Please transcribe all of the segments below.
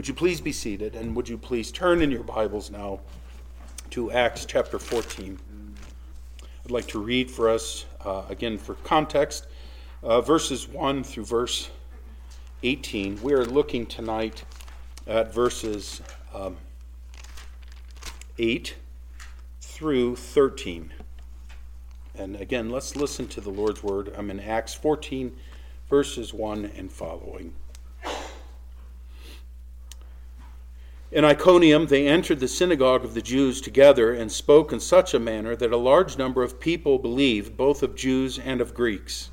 Would you please be seated and would you please turn in your Bibles now to Acts chapter 14? I'd like to read for us, uh, again for context, uh, verses 1 through verse 18. We are looking tonight at verses um, 8 through 13. And again, let's listen to the Lord's word. I'm in Acts 14, verses 1 and following. In Iconium, they entered the synagogue of the Jews together and spoke in such a manner that a large number of people believed, both of Jews and of Greeks.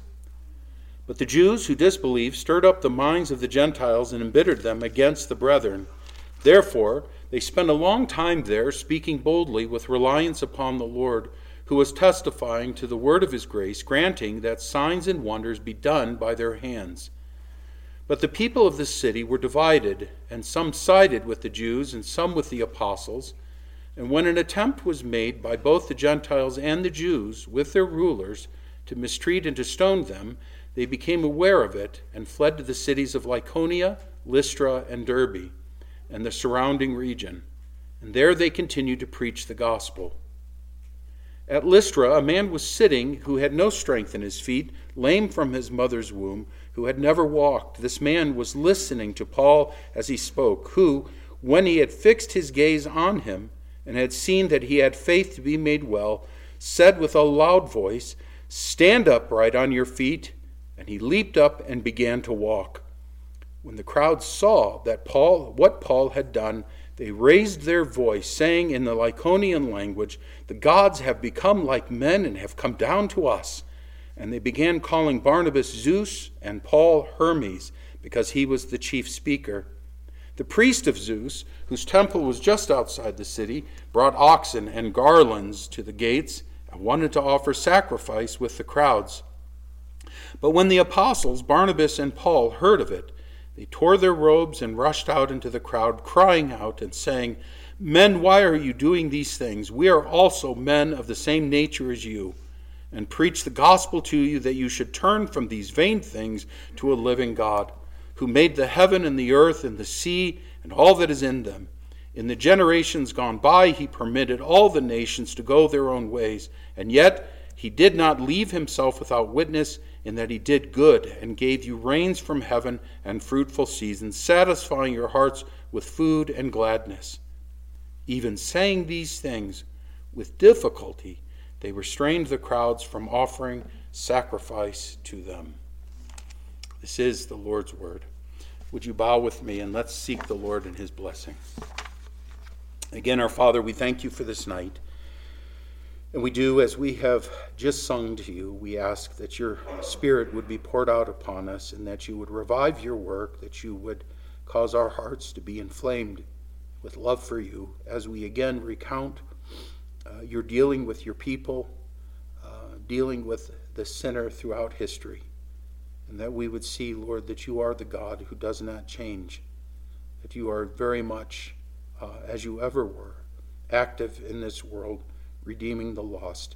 But the Jews who disbelieved stirred up the minds of the Gentiles and embittered them against the brethren. Therefore, they spent a long time there, speaking boldly with reliance upon the Lord, who was testifying to the word of his grace, granting that signs and wonders be done by their hands. But the people of the city were divided, and some sided with the Jews and some with the apostles. And when an attempt was made by both the Gentiles and the Jews with their rulers to mistreat and to stone them, they became aware of it and fled to the cities of Lycaonia, Lystra, and Derbe, and the surrounding region. And there they continued to preach the gospel. At Lystra, a man was sitting who had no strength in his feet, lame from his mother's womb who had never walked. This man was listening to Paul as he spoke, who, when he had fixed his gaze on him and had seen that he had faith to be made well, said with a loud voice, Stand upright on your feet. And he leaped up and began to walk. When the crowd saw that Paul what Paul had done, they raised their voice, saying in the Lycaonian language, The gods have become like men and have come down to us. And they began calling Barnabas Zeus and Paul Hermes, because he was the chief speaker. The priest of Zeus, whose temple was just outside the city, brought oxen and garlands to the gates and wanted to offer sacrifice with the crowds. But when the apostles, Barnabas and Paul, heard of it, they tore their robes and rushed out into the crowd, crying out and saying, Men, why are you doing these things? We are also men of the same nature as you and preach the gospel to you that you should turn from these vain things to a living God, who made the heaven and the earth and the sea and all that is in them. In the generations gone by, he permitted all the nations to go their own ways, and yet he did not leave himself without witness in that he did good and gave you rains from heaven and fruitful seasons, satisfying your hearts with food and gladness. Even saying these things with difficulty, they restrained the crowds from offering sacrifice to them. This is the Lord's word. Would you bow with me and let's seek the Lord and his blessing? Again, our Father, we thank you for this night. And we do, as we have just sung to you, we ask that your Spirit would be poured out upon us and that you would revive your work, that you would cause our hearts to be inflamed with love for you as we again recount uh, you're dealing with your people, uh, dealing with the sinner throughout history. And that we would see, Lord, that you are the God who does not change, that you are very much, uh, as you ever were, active in this world, redeeming the lost.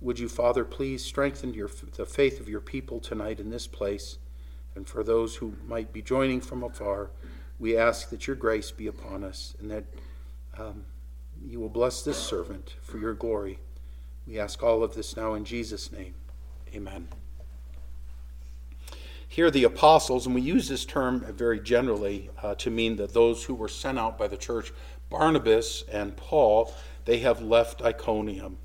Would you, Father, please strengthen your, the faith of your people tonight in this place? And for those who might be joining from afar, we ask that your grace be upon us and that um, you will bless this servant for your glory. We ask all of this now in Jesus' name. Amen. Here, the apostles, and we use this term very generally uh, to mean that those who were sent out by the church, Barnabas and Paul, they have left Iconium.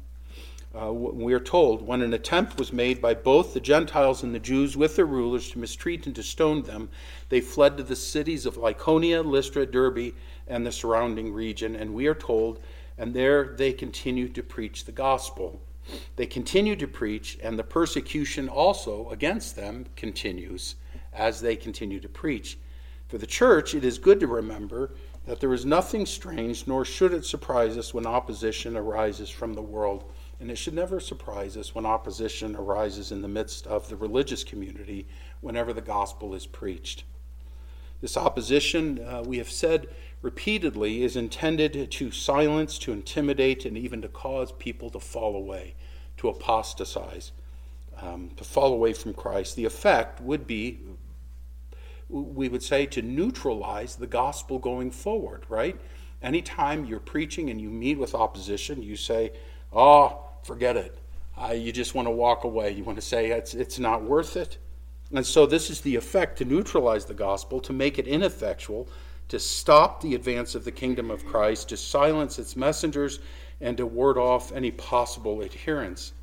Uh, we are told when an attempt was made by both the Gentiles and the Jews with their rulers to mistreat and to stone them, they fled to the cities of Lycaonia, Lystra, Derbe, and the surrounding region. And we are told, and there they continue to preach the gospel. They continue to preach, and the persecution also against them continues as they continue to preach. For the church, it is good to remember that there is nothing strange, nor should it surprise us when opposition arises from the world. And it should never surprise us when opposition arises in the midst of the religious community whenever the gospel is preached. This opposition, uh, we have said, repeatedly is intended to silence, to intimidate, and even to cause people to fall away, to apostatize, um, to fall away from Christ. The effect would be we would say to neutralize the gospel going forward, right? Anytime you're preaching and you meet with opposition, you say, oh, forget it. Uh, you just want to walk away. You want to say it's, it's not worth it. And so, this is the effect to neutralize the gospel, to make it ineffectual, to stop the advance of the kingdom of Christ, to silence its messengers, and to ward off any possible adherents.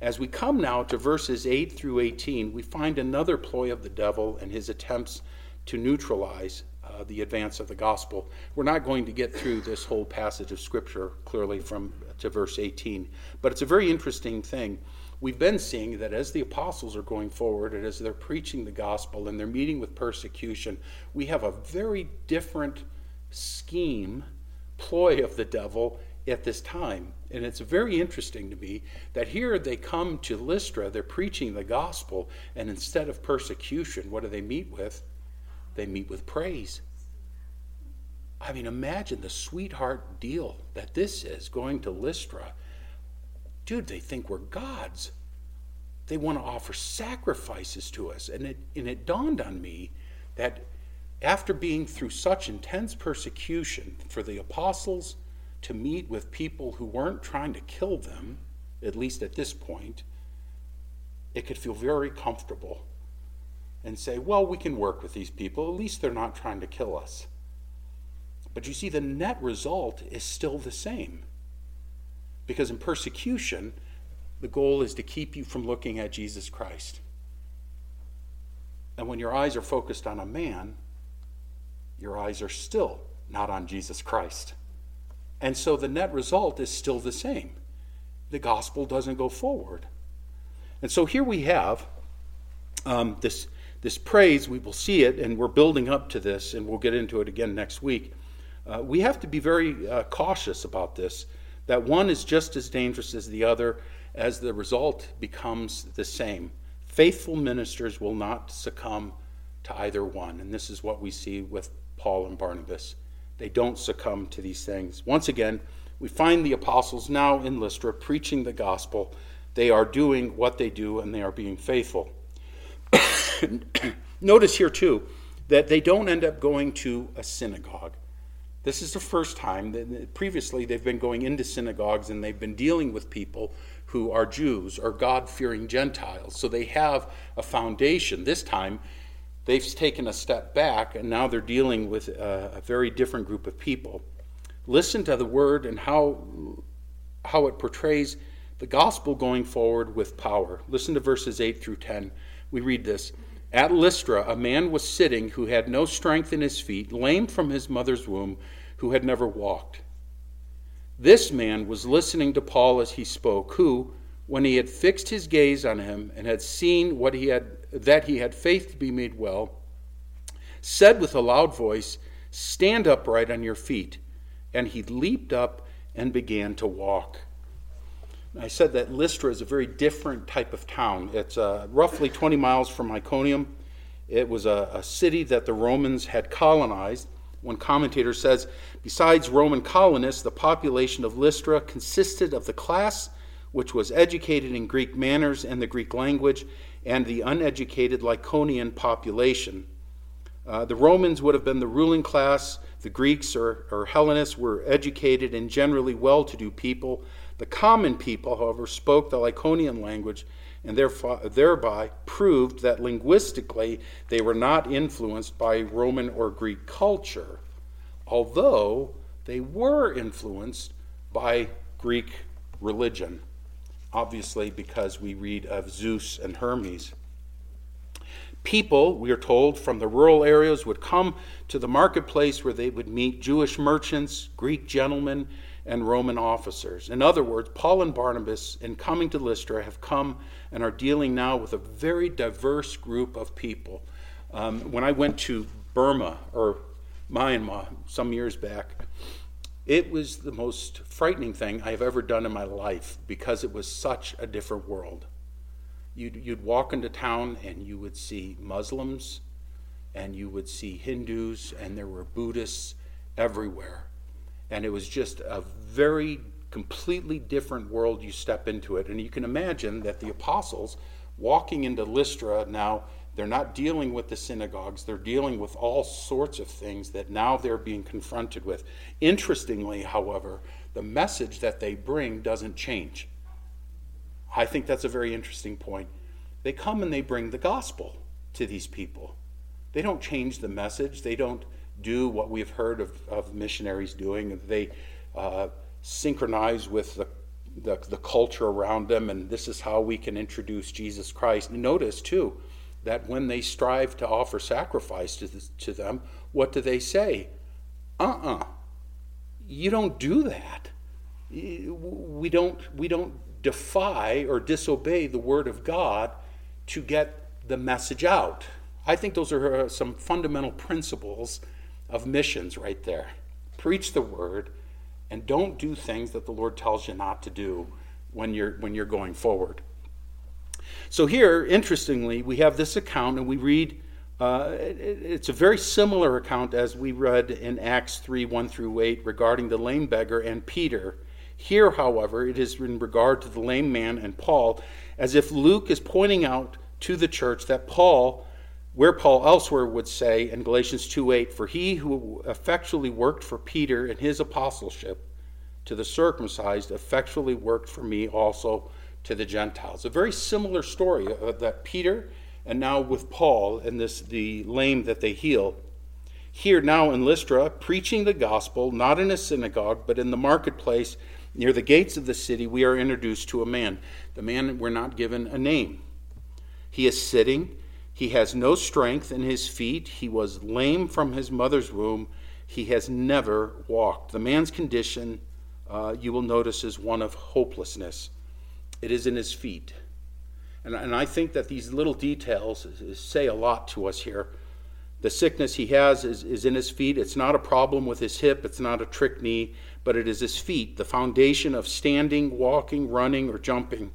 As we come now to verses 8 through 18, we find another ploy of the devil and his attempts to neutralize uh, the advance of the gospel. We're not going to get through this whole passage of Scripture clearly from to verse 18, but it's a very interesting thing. We've been seeing that as the apostles are going forward and as they're preaching the gospel and they're meeting with persecution, we have a very different scheme, ploy of the devil at this time. And it's very interesting to me that here they come to Lystra, they're preaching the gospel, and instead of persecution, what do they meet with? They meet with praise. I mean, imagine the sweetheart deal that this is going to Lystra. Dude, they think we're gods. They want to offer sacrifices to us. And it, and it dawned on me that after being through such intense persecution for the apostles to meet with people who weren't trying to kill them, at least at this point, it could feel very comfortable and say, well, we can work with these people. At least they're not trying to kill us. But you see, the net result is still the same. Because in persecution, the goal is to keep you from looking at Jesus Christ. And when your eyes are focused on a man, your eyes are still not on Jesus Christ. And so the net result is still the same. The gospel doesn't go forward. And so here we have um, this, this praise. We will see it, and we're building up to this, and we'll get into it again next week. Uh, we have to be very uh, cautious about this, that one is just as dangerous as the other as the result becomes the same. Faithful ministers will not succumb to either one. And this is what we see with Paul and Barnabas. They don't succumb to these things. Once again, we find the apostles now in Lystra preaching the gospel. They are doing what they do and they are being faithful. Notice here, too, that they don't end up going to a synagogue. This is the first time. That previously, they've been going into synagogues and they've been dealing with people who are Jews or God fearing Gentiles. So they have a foundation. This time, they've taken a step back and now they're dealing with a, a very different group of people. Listen to the word and how, how it portrays the gospel going forward with power. Listen to verses 8 through 10. We read this. At Lystra, a man was sitting who had no strength in his feet, lame from his mother's womb, who had never walked. This man was listening to Paul as he spoke, who, when he had fixed his gaze on him and had seen what he had, that he had faith to be made well, said with a loud voice, Stand upright on your feet. And he leaped up and began to walk. I said that Lystra is a very different type of town. It's uh, roughly 20 miles from Iconium. It was a, a, city that the Romans had colonized. One commentator says, besides Roman colonists, the population of Lystra consisted of the class which was educated in Greek manners and the Greek language, and the uneducated Lycaonian population. Uh, the Romans would have been the ruling class. The Greeks or, or Hellenists were educated and generally well to do people. The common people, however, spoke the Lycaonian language and thereby proved that linguistically they were not influenced by Roman or Greek culture, although they were influenced by Greek religion, obviously, because we read of Zeus and Hermes. People, we are told, from the rural areas would come to the marketplace where they would meet Jewish merchants, Greek gentlemen, and Roman officers. In other words, Paul and Barnabas, in coming to Lystra, have come and are dealing now with a very diverse group of people. Um, when I went to Burma or Myanmar some years back, it was the most frightening thing I've ever done in my life because it was such a different world. You'd, you'd walk into town and you would see Muslims and you would see Hindus and there were Buddhists everywhere and it was just a very completely different world you step into it. And you can imagine that the apostles walking into Lystra now, They're not dealing with the synagogues, they're dealing with all sorts of things that now they're being confronted with. Interestingly, however, the message that they bring doesn't change. I think that's a very interesting point. They come and they bring the gospel to these people. They don't change the message, they don't do what we've heard of, of missionaries doing. They uh, synchronize with the, the, the culture around them, and this is how we can introduce Jesus Christ. Notice, too, that when they strive to offer sacrifice to, the, to them, what do they say? Uh uh-uh. uh You don't do that. We don't, we don't defy or disobey the word of God to get the message out. I think those are uh, some fundamental principles of missions right there. Preach the word and don't do things that the Lord tells you not to do when you're when you're going forward. So here, interestingly, we have this account, and we read. Uh, it, it's a very similar account as we read in Acts 3 1 through 8 regarding the lame beggar and Peter. Here, however, it is in regard to the lame man and Paul, as if Luke is pointing out to the church that Paul, where Paul elsewhere would say in Galatians 2:8, For he who effectually worked for Peter in his apostleship to the circumcised effectually worked for me also to the Gentiles. A very similar story uh, that Peter and now with Paul and this the lame that they heal. Here now in Lystra, preaching the gospel, not in a synagogue, but in the marketplace near the gates of the city, we are introduced to a man. The man, we're not given a name. He is sitting. He has no strength in his feet. He was lame from his mother's womb. He has never walked. The man's condition, uh, you will notice, is one of hopelessness it is in his feet. And, and I think that these little details say a lot to us here. The sickness he has is, is in his feet. It's not a problem with his hip, it's not a trick knee, but it is his feet, the foundation of standing, walking, running, or jumping.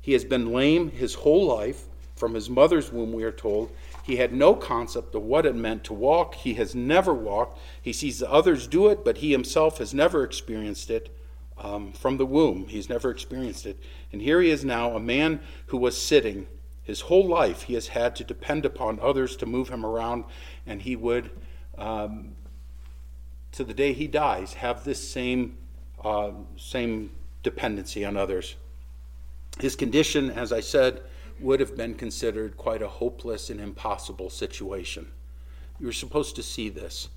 He has been lame his whole life. From his mother's womb, we are told. He had no concept of what it meant to walk. He has never walked. He sees others do it, but he himself has never experienced it um, from the womb. He's never experienced it. And here he is now, a man who was sitting. His whole life, he has had to depend upon others to move him around, and he would, um, to the day he dies, have this same, uh, same dependency on others. His condition, as I said, would have been considered quite a hopeless and impossible situation. You're supposed to see this.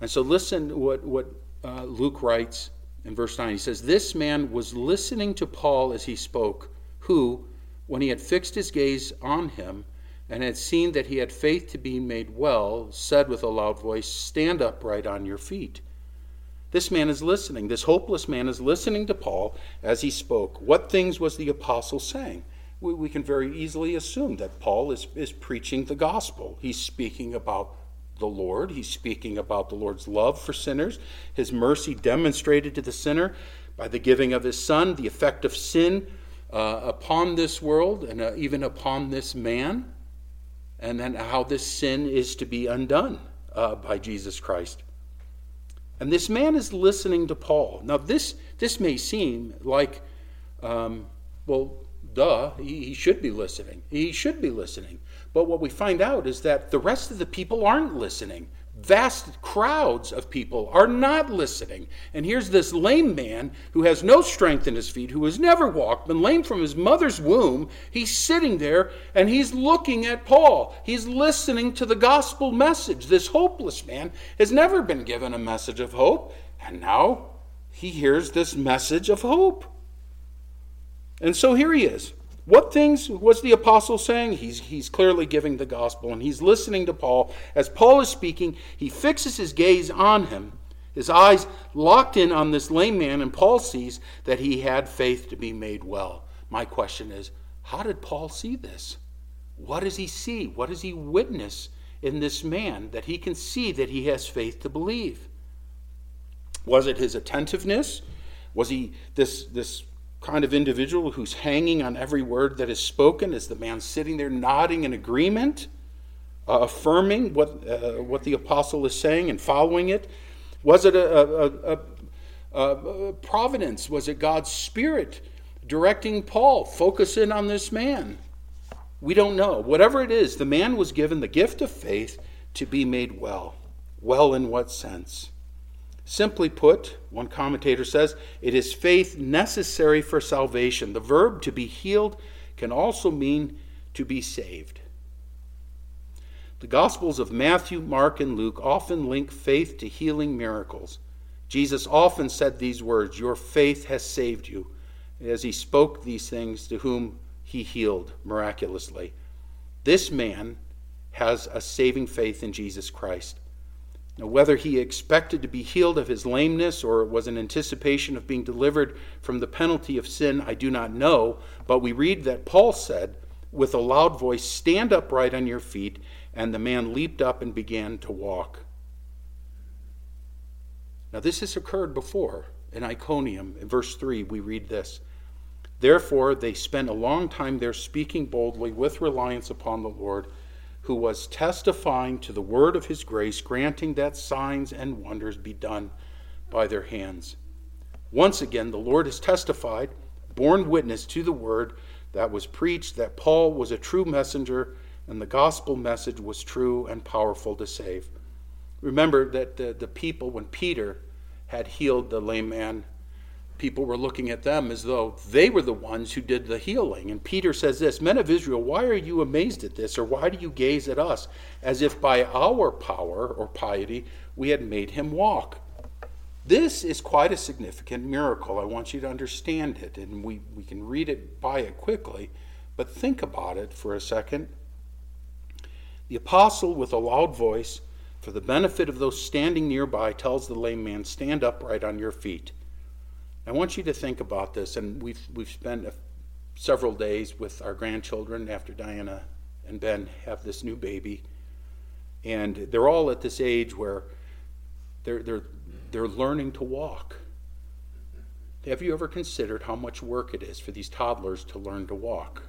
And so, listen what, what uh, Luke writes in verse 9. He says, This man was listening to Paul as he spoke, who, when he had fixed his gaze on him and had seen that he had faith to be made well, said with a loud voice, Stand upright on your feet. This man is listening. This hopeless man is listening to Paul as he spoke. What things was the apostle saying? We, we can very easily assume that Paul is, is preaching the gospel. He's speaking about the Lord. He's speaking about the Lord's love for sinners, his mercy demonstrated to the sinner by the giving of his Son, the effect of sin uh, upon this world and uh, even upon this man, and then how this sin is to be undone uh, by Jesus Christ. And this man is listening to Paul. Now, this, this may seem like, um, well, duh, he, he should be listening. He should be listening. But what we find out is that the rest of the people aren't listening. Vast crowds of people are not listening. And here's this lame man who has no strength in his feet, who has never walked, been lame from his mother's womb. He's sitting there and he's looking at Paul. He's listening to the gospel message. This hopeless man has never been given a message of hope, and now he hears this message of hope. And so here he is. What things was the apostle saying? He's, he's clearly giving the gospel and he's listening to Paul. As Paul is speaking, he fixes his gaze on him, his eyes locked in on this lame man, and Paul sees that he had faith to be made well. My question is how did Paul see this? What does he see? What does he witness in this man that he can see that he has faith to believe? Was it his attentiveness? Was he this, this kind of individual who's hanging on every word that is spoken? Is the man sitting there nodding in agreement, uh, affirming what, uh, what the apostle is saying and following it? Was it a, a, a, a, providence? Was it God's Spirit directing Paul? Focus in on this man. We don't know. Whatever it is, the man was given the gift of faith to be made well. Well, in what sense? Simply put, one commentator says, it is faith necessary for salvation. The verb to be healed can also mean to be saved. The Gospels of Matthew, Mark, and Luke often link faith to healing miracles. Jesus often said these words, Your faith has saved you, as he spoke these things to whom he healed miraculously. This man has a saving faith in Jesus Christ. Now, whether he expected to be healed of his lameness or it was an anticipation of being delivered from the penalty of sin, I do not know. But we read that Paul said, with a loud voice, Stand upright on your feet. And the man leaped up and began to walk. Now, this has occurred before in Iconium. In verse 3, we read this Therefore, they spent a long time there speaking boldly with reliance upon the Lord who was testifying to the word of his grace, granting that signs and wonders be done by their hands. Once again, the Lord has testified, borne witness to the word that was preached, that Paul was a true messenger and the gospel message was true and powerful to save. Remember that the, the people, when Peter had healed the lame man people were looking at them as though they were the ones who did the healing. And Peter says this Men of Israel, why are you amazed at this? Or why do you gaze at us as if by our power or piety we had made him walk? This is quite a significant miracle. I want you to understand it, and we, we can read it by it quickly, but think about it for a second. The apostle, with a loud voice, for the benefit of those standing nearby, tells the lame man, Stand upright on your feet. I want you to think about this, and we've, we've spent a, several days with our grandchildren after Diana and Ben have this new baby. And they're all at this age where they're, they're, they're learning to walk. Have you ever considered how much work it is for these toddlers to learn to walk?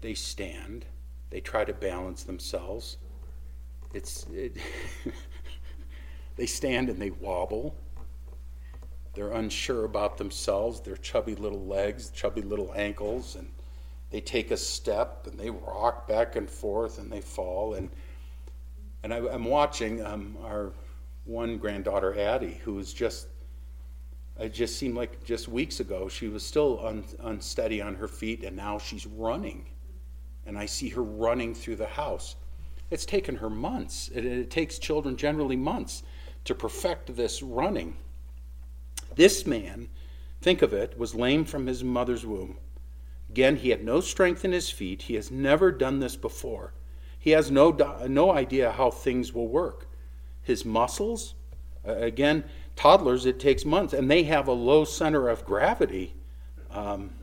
They stand, they try to balance themselves. It's, it they stand and they wobble they're unsure about themselves, their chubby little legs, chubby little ankles, and they take a step and they rock back and forth and they fall. And, and I, am watching um, our one granddaughter, Addie, who is just, it just seemed like just weeks ago, she was still un, unsteady on her feet, and now she's running. And I see her running through the house. It's taken her months. It, it takes children generally months to perfect this running. This man, think of it, was lame from his mother's womb. Again, he had no strength in his feet. He has never done this before. He has no, no idea how things will work. His muscles, again, toddlers, it takes months, and they have a low center of gravity. Um,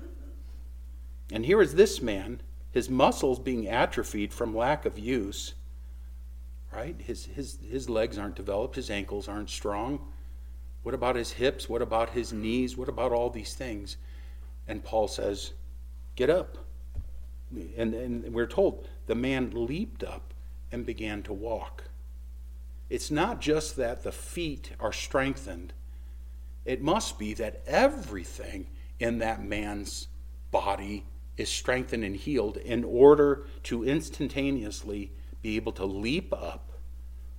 and here is this man, his muscles being atrophied from lack of use. Right? His, his, his legs aren't developed, his ankles aren't strong. What about his hips? What about his knees? What about all these things? And Paul says, Get up. And, and we're told the man leaped up and began to walk. It's not just that the feet are strengthened, it must be that everything in that man's body is strengthened and healed in order to instantaneously be able to leap up.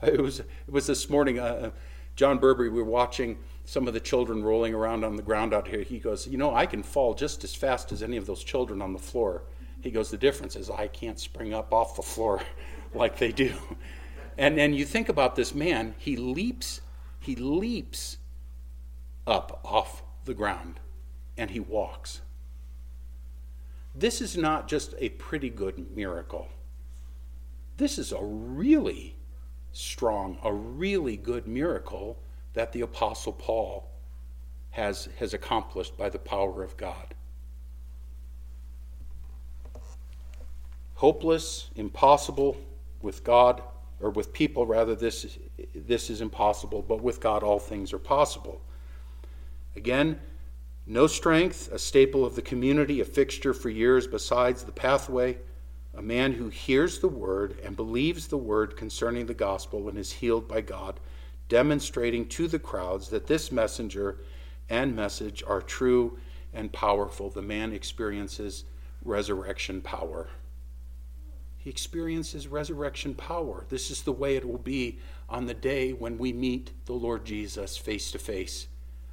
It was, it was this morning. Uh, John Burberry, we were watching some of the children rolling around on the ground out here. He goes, You know, I can fall just as fast as any of those children on the floor. He goes, The difference is I can't spring up off the floor like they do. And then you think about this man, he leaps, he leaps up off the ground and he walks. This is not just a pretty good miracle. This is a really strong, a really good miracle that the Apostle Paul has, has accomplished by the power of God. Hopeless, impossible with God, or with people rather, this, this is impossible, but with God all things are possible. Again, no strength, a staple of the community, a fixture for years besides the pathway a man who hears the word and believes the word concerning the gospel and is healed by God, demonstrating to the crowds that this messenger and message are true and powerful. The man experiences resurrection power. he experiences resurrection power. This is the way it will be on the day when we meet the Lord Jesus face to face.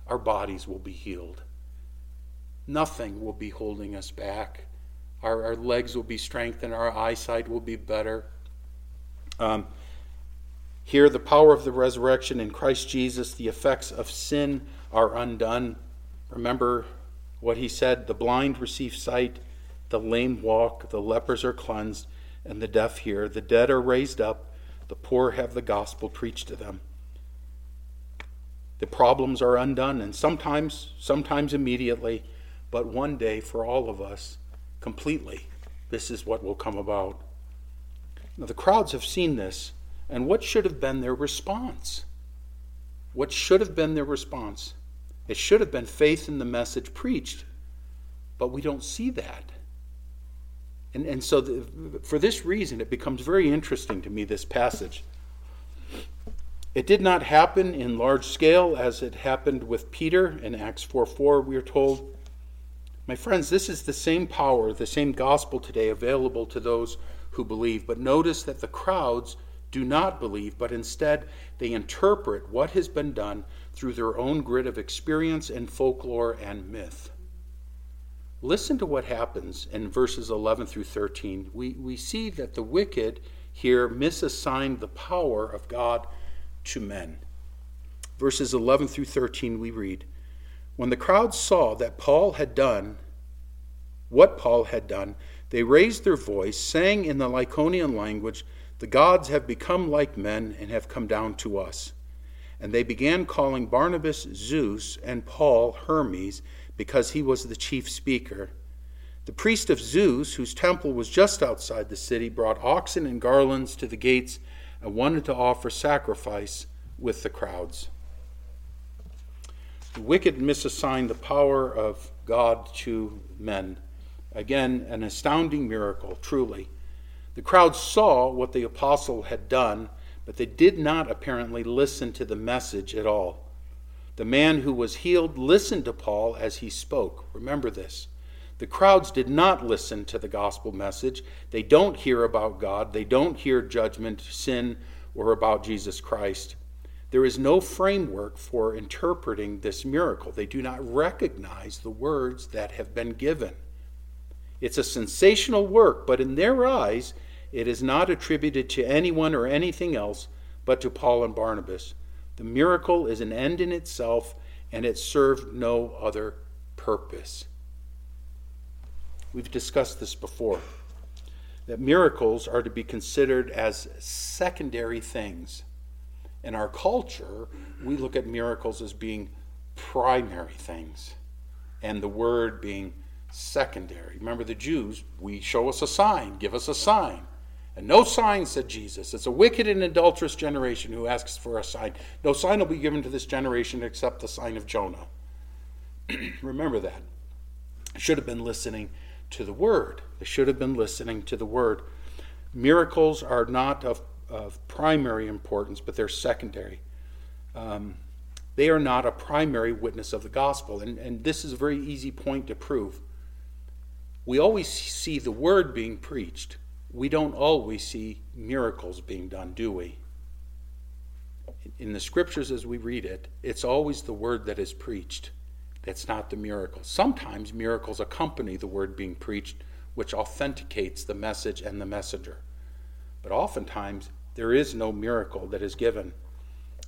Our bodies will be healed. Nothing will be holding us back. Our, our legs will be strengthened. Our eyesight will be better. Um, here, the power of the resurrection in Christ Jesus, the effects of sin are undone. Remember what he said the blind receive sight, the lame walk, the lepers are cleansed and the deaf hear. The dead are raised up. The poor have the gospel preached to them. The problems are undone, and sometimes, sometimes immediately, but one day for all of us, completely, this is what will come about. Now, the crowds have seen this, and what should have been their response? What should have been their response? It should have been faith in the message preached, but we don't see that. And, and so, the, for this reason, it becomes very interesting to me, this passage. It did not happen in large scale as it happened with Peter in Acts 4 4, we are told. My friends, this is the same power, the same gospel today available to those who believe. But notice that the crowds do not believe, but instead they interpret what has been done through their own grid of experience and folklore and myth. Listen to what happens in verses 11 through 13. We, we see that the wicked here misassigned the power of God to men. Verses 11 through 13, we read When the crowd saw that Paul had done what Paul had done, they raised their voice, saying in the Lycaonian language, The gods have become like men and have come down to us. And they began calling Barnabas Zeus and Paul Hermes because he was the chief speaker. The priest of Zeus, whose temple was just outside the city, brought oxen and garlands to the gates and wanted to offer sacrifice with the crowds. The wicked misassign the power of God to men. Again, an astounding miracle, truly. The crowd saw what the apostle had done, but they did not apparently listen to the message at all. The man who was healed listened to Paul as he spoke. Remember this. The crowds did not listen to the gospel message. They don't hear about God, they don't hear judgment, sin, or about Jesus Christ. There is no framework for interpreting this miracle. They do not recognize the words that have been given. It's a sensational work, but in their eyes, it is not attributed to anyone or anything else but to Paul and Barnabas. The miracle is an end in itself, and it served no other purpose. We've discussed this before that miracles are to be considered as secondary things. In our culture, we look at miracles as being primary things, and the word being secondary. Remember the Jews, we show us a sign, give us a sign. And no sign, said Jesus. It's a wicked and adulterous generation who asks for a sign. No sign will be given to this generation except the sign of Jonah. Remember that. Should have been listening to the word. They should have been listening to the word. Miracles are not of, of primary importance, but they're secondary. Um, they are not a primary witness of the gospel. And, and this is a very easy point to prove. We always see the word being preached we don't always see miracles being done, do we? In the scriptures, as we read it, it's always the word that is preached. That's not the miracle. Sometimes miracles accompany the word being preached, which authenticates the message and the messenger. But oftentimes, there is no miracle that is given.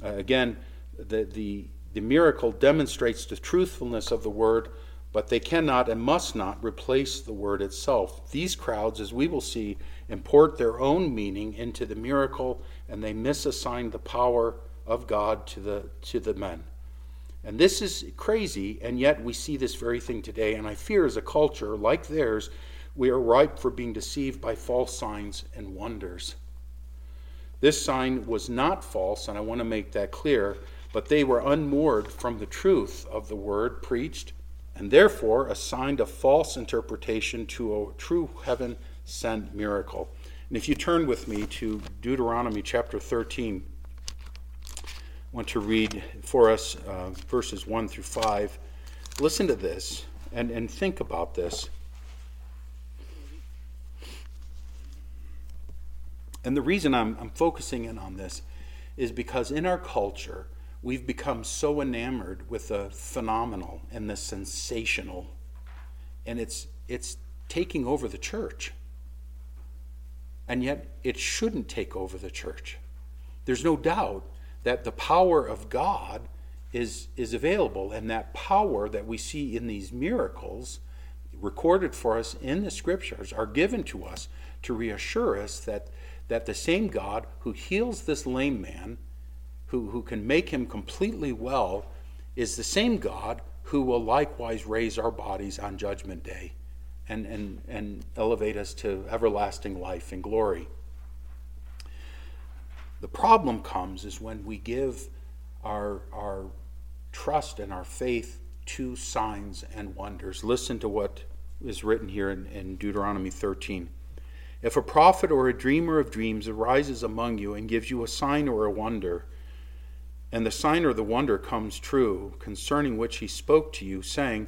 Uh, again, the, the, the miracle demonstrates the truthfulness of the word but they cannot and must not replace the word itself. These crowds, as we will see, import their own meaning into the miracle and they misassign the power of God to the, to the men. And this is crazy, and yet we see this very thing today. And I fear, as a culture like theirs, we are ripe for being deceived by false signs and wonders. This sign was not false, and I want to make that clear, but they were unmoored from the truth of the word preached and therefore assigned a false interpretation to a true heaven sent miracle. And if you turn with me to Deuteronomy chapter 13, I want to read for us uh, verses 1 through 5. Listen to this and, and think about this. And the reason I'm, I'm focusing in on this is because in our culture, we've become so enamored with the phenomenal and the sensational, and it's, it's taking over the church. And yet, it shouldn't take over the church. There's no doubt that the power of God is, is available, and that power that we see in these miracles recorded for us in the scriptures are given to us to reassure us that, that the same God who heals this lame man, who, who can make him completely well, is the same God who will likewise raise our bodies on Judgment Day and, and, and elevate us to everlasting life and glory. The problem comes is when we give our, our trust and our faith to signs and wonders. Listen to what is written here in, in Deuteronomy 13. If a prophet or a dreamer of dreams arises among you and gives you a sign or a wonder, and the sign or the wonder comes true, concerning which he spoke to you, saying,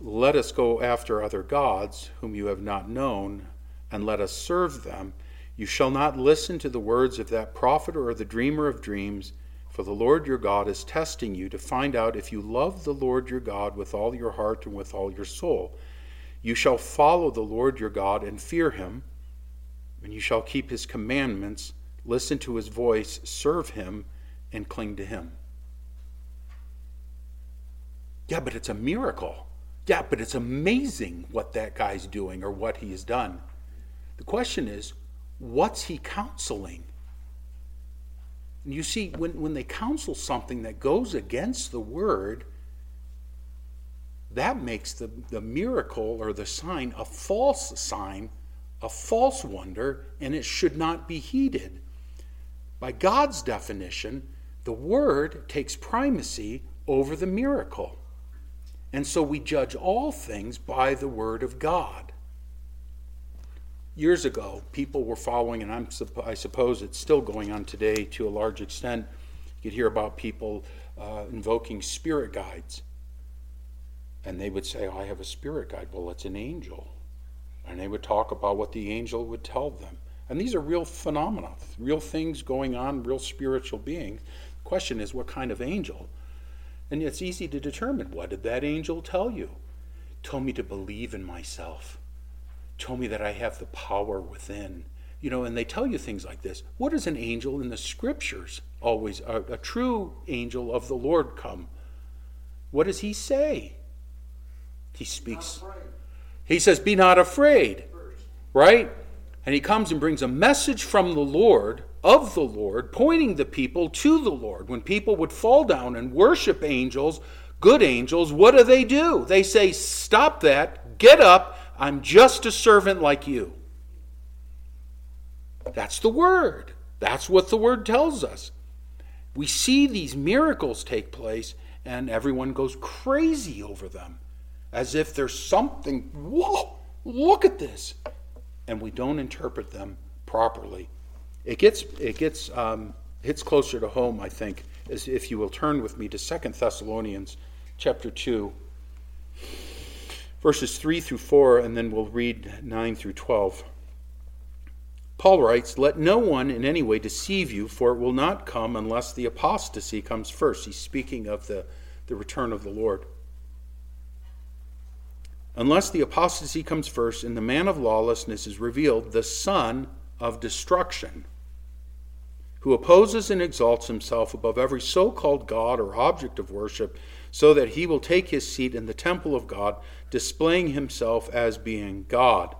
Let us go after other gods, whom you have not known, and let us serve them, you shall not listen to the words of that prophet or the dreamer of dreams, for the Lord your God is testing you to find out if you love the Lord your God with all your heart and with all your soul. You shall follow the Lord your God and fear him, and you shall keep his commandments, listen to his voice, serve him, and cling to him. Yeah, but it's a miracle. Yeah, but it's amazing what that guy's doing or what he has done. The question is, what's he counseling? And you see, when, when they counsel something that goes against the word, that makes the, the miracle or the sign a false sign, a false wonder, and it should not be heeded. By God's definition, the word takes primacy over the miracle. And so we judge all things by the word of God years ago, people were following, and I'm, I suppose it's still going on today to a large extent. You'd hear about people uh, invoking spirit guides. And they would say, oh, I have a spirit guide. Well, it's an angel. And they would talk about what the angel would tell them. And these are real phenomena, real things going on, real spiritual beings. The question is, what kind of angel? And it's easy to determine what did that angel tell you? Told me to believe in myself told me that I have the power within. You know, and they tell you things like this. What does an angel in the scriptures always, a, a true angel of the Lord come? What does he say? He speaks. He says, Be not afraid. Right? And he comes and brings a message from the Lord, of the Lord, pointing the people to the Lord. When people would fall down and worship angels, good angels, what do they do? They say, Stop that, get up, I'm just a servant like you. That's the word. That's what the word tells us. We see these miracles take place, and everyone goes crazy over them as if there's something, whoa, look at this. And we don't interpret them properly. It gets, it gets, um, hits closer to home, I think, as if you will turn with me to Second Thessalonians chapter 2 verses 3 through 4, and then we'll read 9 through 12. Paul writes, Let no one in any way deceive you, for it will not come unless the apostasy comes first. He's speaking of the, the return of the Lord. Unless the apostasy comes first and the man of lawlessness is revealed, the son of destruction, who opposes and exalts himself above every so called God or object of worship so that he will take his seat in the temple of God, displaying himself as being God.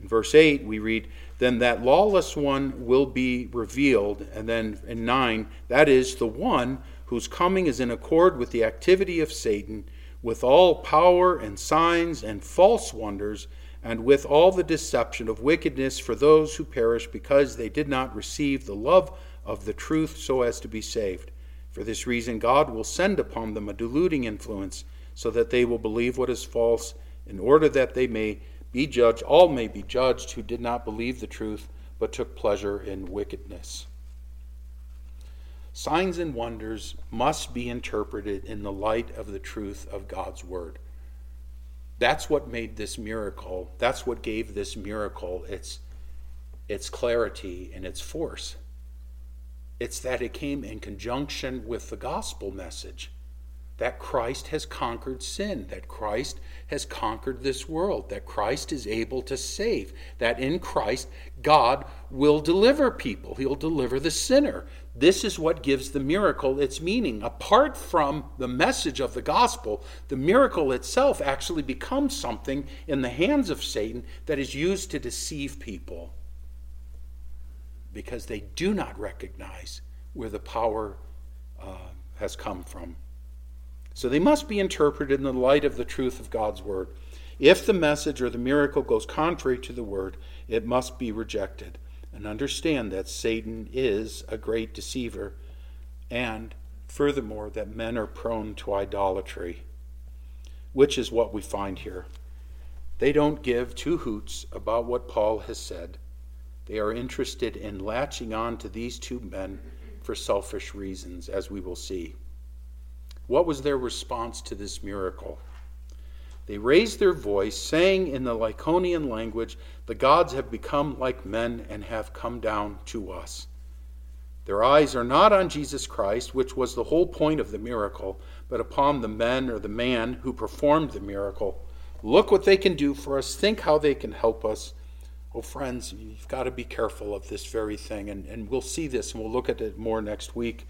In verse 8, we read, Then that lawless one will be revealed. And then in 9, that is the one whose coming is in accord with the activity of Satan, with all power and signs and false wonders, and with all the deception of wickedness for those who perish because they did not receive the love of the truth so as to be saved. For this reason, God will send upon them a deluding influence, so that they will believe what is false, in order that they may be judged, all may be judged who did not believe the truth, but took pleasure in wickedness. Signs and wonders must be interpreted in the light of the truth of God's word. That's what made this miracle, that's what gave this miracle its, its clarity, and its force. It's that it came in conjunction with the gospel message that Christ has conquered sin, that Christ has conquered this world, that Christ is able to save, that in Christ God will deliver people, He'll deliver the sinner. This is what gives the miracle its meaning. Apart from the message of the gospel, the miracle itself actually becomes something in the hands of Satan that is used to deceive people because they do not recognize where the power uh, has come from. So they must be interpreted in the light of the truth of God's word. If the message or the miracle goes contrary to the word, it must be rejected. And understand that Satan is a great deceiver, and furthermore, that men are prone to idolatry, which is what we find here. They don't give two hoots about what Paul has said. They are interested in latching on to these two men for selfish reasons, as we will see. What was their response to this miracle? They raised their voice, saying in the Lycaonian language, The gods have become like men and have come down to us. Their eyes are not on Jesus Christ, which was the whole point of the miracle, but upon the men or the man who performed the miracle. Look what they can do for us. Think how they can help us. Oh, friends, you've got to be careful of this very thing. And, and we'll see this and we'll look at it more next week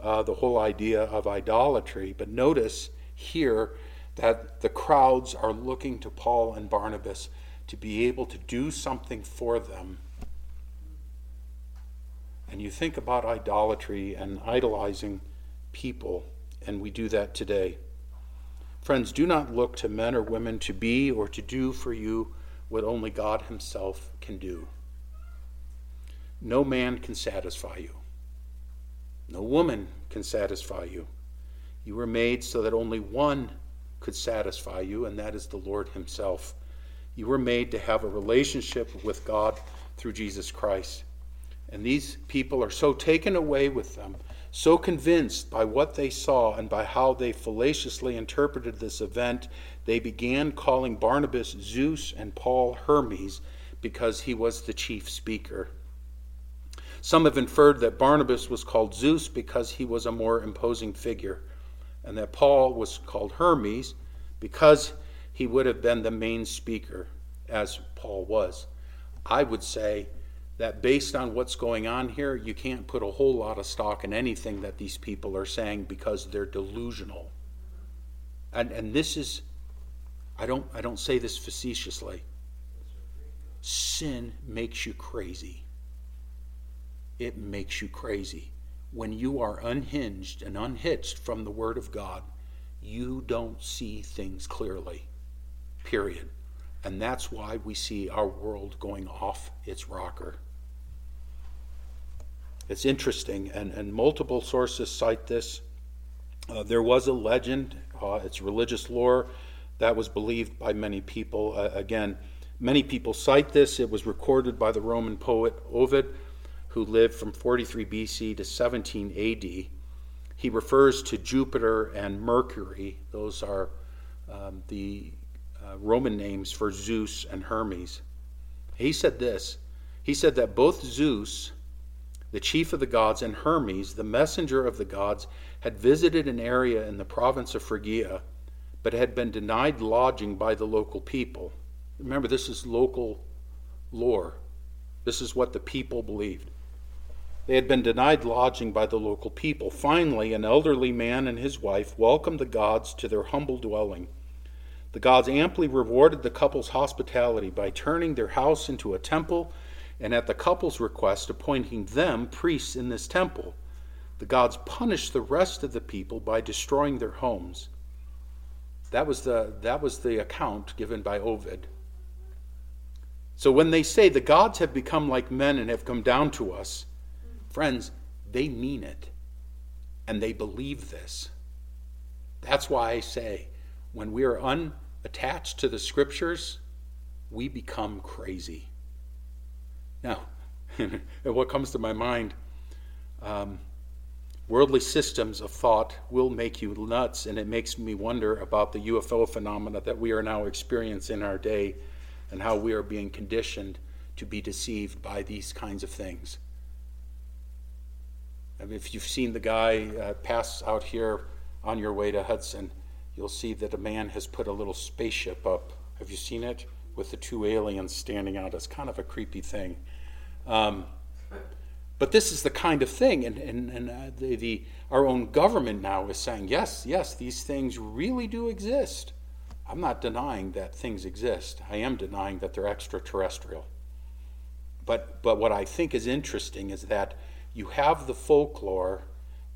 uh, the whole idea of idolatry. But notice here that the crowds are looking to Paul and Barnabas to be able to do something for them. And you think about idolatry and idolizing people, and we do that today. Friends, do not look to men or women to be or to do for you what only God Himself can do. No man can satisfy you. No woman can satisfy you. You were made so that only one could satisfy you, and that is the Lord Himself. You were made to have a relationship with God through Jesus Christ. And these people are so taken away with them, so convinced by what they saw and by how they fallaciously interpreted this event, they began calling Barnabas Zeus and Paul Hermes because he was the chief speaker. Some have inferred that Barnabas was called Zeus because he was a more imposing figure, and that Paul was called Hermes because he would have been the main speaker, as Paul was. I would say that based on what's going on here, you can't put a whole lot of stock in anything that these people are saying because they're delusional. And, and this is, I don't, I don't say this facetiously. Sin makes you crazy it makes you crazy. When you are unhinged and unhitched from the Word of God, you don't see things clearly. Period. And that's why we see our world going off its rocker. It's interesting, and, and multiple sources cite this. Uh, there was a legend, uh, it's religious lore that was believed by many people. Uh, again, many people cite this. It was recorded by the Roman poet Ovid who lived from 43 BC to 17 AD. He refers to Jupiter and Mercury. Those are um, the uh, Roman names for Zeus and Hermes. He said this He said that both Zeus, the chief of the gods, and Hermes, the messenger of the gods, had visited an area in the province of Phrygia, but had been denied lodging by the local people. Remember, this is local lore. This is what the people believed. They had been denied lodging by the local people. Finally, an elderly man and his wife welcomed the gods to their humble dwelling. The gods amply rewarded the couple's hospitality by turning their house into a temple and, at the couple's request, appointing them priests in this temple. The gods punished the rest of the people by destroying their homes. That was the, that was the account given by Ovid. So when they say the gods have become like men and have come down to us, Friends, they mean it and they believe this. That's why I say when we are unattached to the scriptures, we become crazy. Now, what comes to my mind, um, worldly systems of thought will make you nuts, and it makes me wonder about the UFO phenomena that we are now experiencing in our day and how we are being conditioned to be deceived by these kinds of things. If you've seen the guy uh, pass out here on your way to Hudson, you'll see that a man has put a little spaceship up. Have you seen it? With the two aliens standing out. It's kind of a creepy thing. Um, but this is the kind of thing, and, and, and uh, the, the, our own government now is saying, yes, yes, these things really do exist. I'm not denying that things exist. I am denying that they're extraterrestrial. But, but what I think is interesting is that you have the folklore,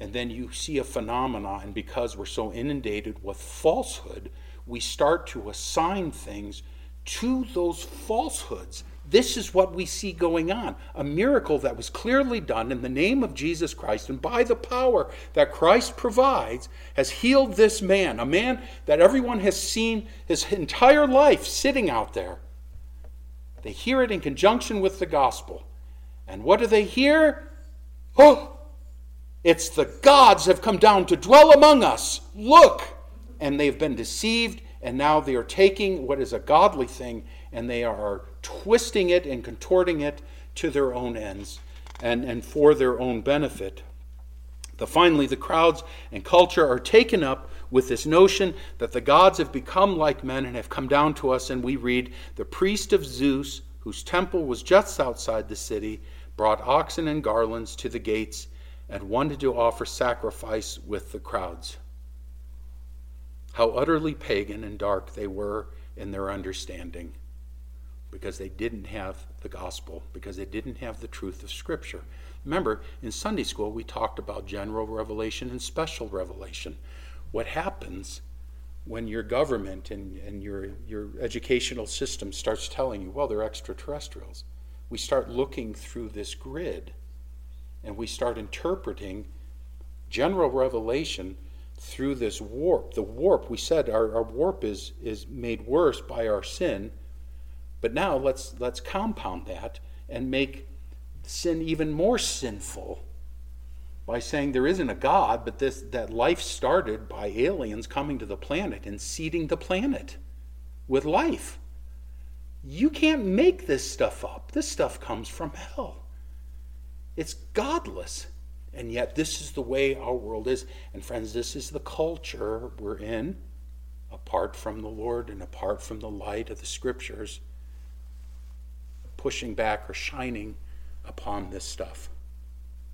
and then you see a phenomena, and because we're so inundated with falsehood, we start to assign things to those falsehoods. This is what we see going on. A miracle that was clearly done in the name of Jesus Christ and by the power that Christ provides has healed this man, a man that everyone has seen his entire life sitting out there. They hear it in conjunction with the gospel. And what do they hear? Oh, it's the gods have come down to dwell among us. Look! And they've been deceived, and now they are taking what is a godly thing and they are twisting it and contorting it to their own ends and, and for their own benefit. The, finally, the crowds and culture are taken up with this notion that the gods have become like men and have come down to us, and we read, The priest of Zeus, whose temple was just outside the city, brought oxen and garlands to the gates and wanted to offer sacrifice with the crowds. How utterly pagan and dark they were in their understanding because they didn't have the gospel, because they didn't have the truth of Scripture. Remember, in Sunday school, we talked about general revelation and special revelation. What happens when your government and, and your, your educational system starts telling you, well, they're extraterrestrials? We start looking through this grid and we start interpreting general revelation through this warp. The warp, we said our, our warp is, is made worse by our sin but now let's, let's compound that and make sin even more sinful by saying there isn't a God, but this, that life started by aliens coming to the planet and seeding the planet with life. You can't make this stuff up. This stuff comes from hell. It's godless. And yet, this is the way our world is. And, friends, this is the culture we're in, apart from the Lord and apart from the light of the scriptures pushing back or shining upon this stuff.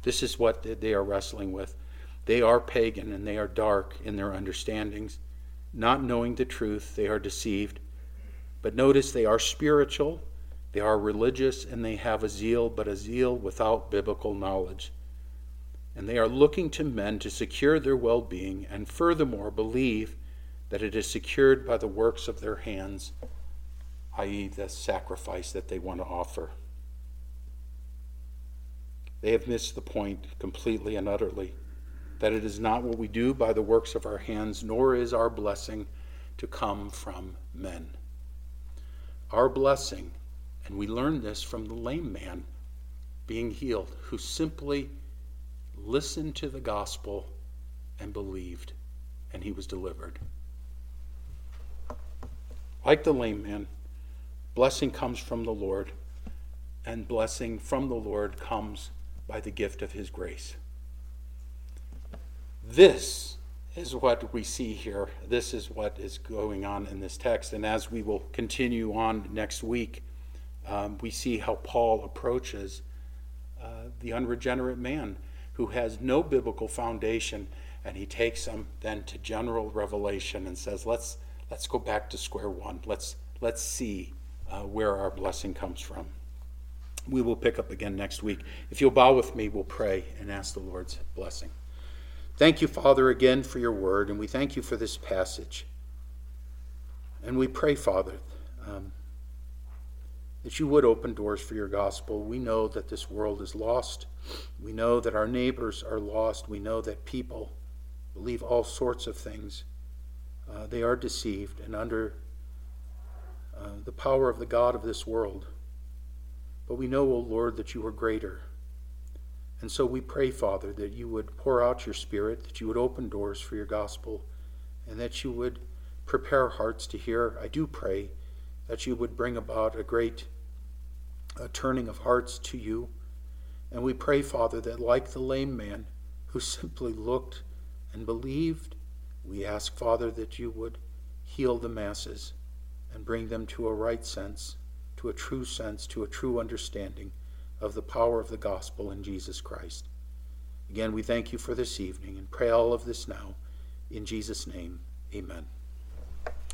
This is what they are wrestling with. They are pagan and they are dark in their understandings. Not knowing the truth, they are deceived. But notice they are spiritual, they are religious, and they have a zeal, but a zeal without biblical knowledge. And they are looking to men to secure their well being, and furthermore believe that it is secured by the works of their hands i.e., the sacrifice that they want to offer. They have missed the point completely and utterly that it is not what we do by the works of our hands, nor is our blessing to come from men. Our blessing, and we learn this from the lame man being healed, who simply listened to the gospel and believed, and he was delivered. Like the lame man, Blessing comes from the Lord, and blessing from the Lord comes by the gift of His grace. This is what we see here. This is what is going on in this text. And as we will continue on next week, um, we see how Paul approaches uh, the unregenerate man who has no biblical foundation, and he takes him then to general revelation and says, "Let's let's go back to square one. Let's let's see uh, where our blessing comes from. We will pick up again next week. If you'll bow with me, we'll pray and ask the Lord's blessing. Thank you, Father, again for your word, and we thank you for this passage. And we pray, Father, um, that you would open doors for your gospel. We know that this world is lost. We know that our neighbors are lost. We know that people believe all sorts of things. Uh, they are deceived and under uh, the power of the God of this world. But we know, O Lord, that you are greater. And so we pray, Father, that you would pour out your Spirit, that you would open doors for your gospel, and that you would prepare hearts to hear. I do pray that you would bring about a great a turning of hearts to you. And we pray, Father, that like the lame man who simply looked and believed, we ask, Father, that you would heal the masses and bring them to a right sense, to a true sense, to a true understanding of the power of the gospel in Jesus Christ. Again, we thank you for this evening and pray all of this now. In Jesus' name, amen.